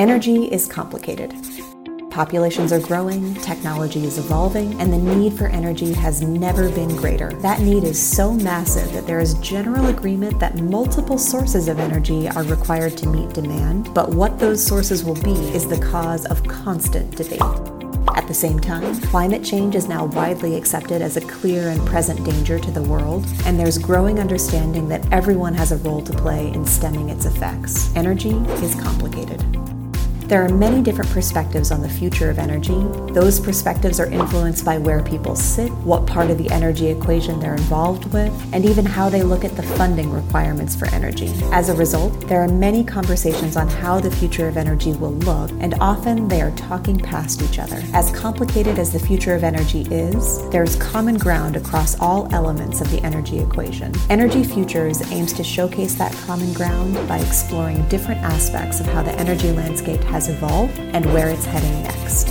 Energy is complicated. Populations are growing, technology is evolving, and the need for energy has never been greater. That need is so massive that there is general agreement that multiple sources of energy are required to meet demand, but what those sources will be is the cause of constant debate. At the same time, climate change is now widely accepted as a clear and present danger to the world, and there's growing understanding that everyone has a role to play in stemming its effects. Energy is complicated. There are many different perspectives on the future of energy. Those perspectives are influenced by where people sit, what part of the energy equation they're involved with, and even how they look at the funding requirements for energy. As a result, there are many conversations on how the future of energy will look, and often they are talking past each other. As complicated as the future of energy is, there is common ground across all elements of the energy equation. Energy Futures aims to showcase that common ground by exploring different aspects of how the energy landscape has has evolved and where it's heading next.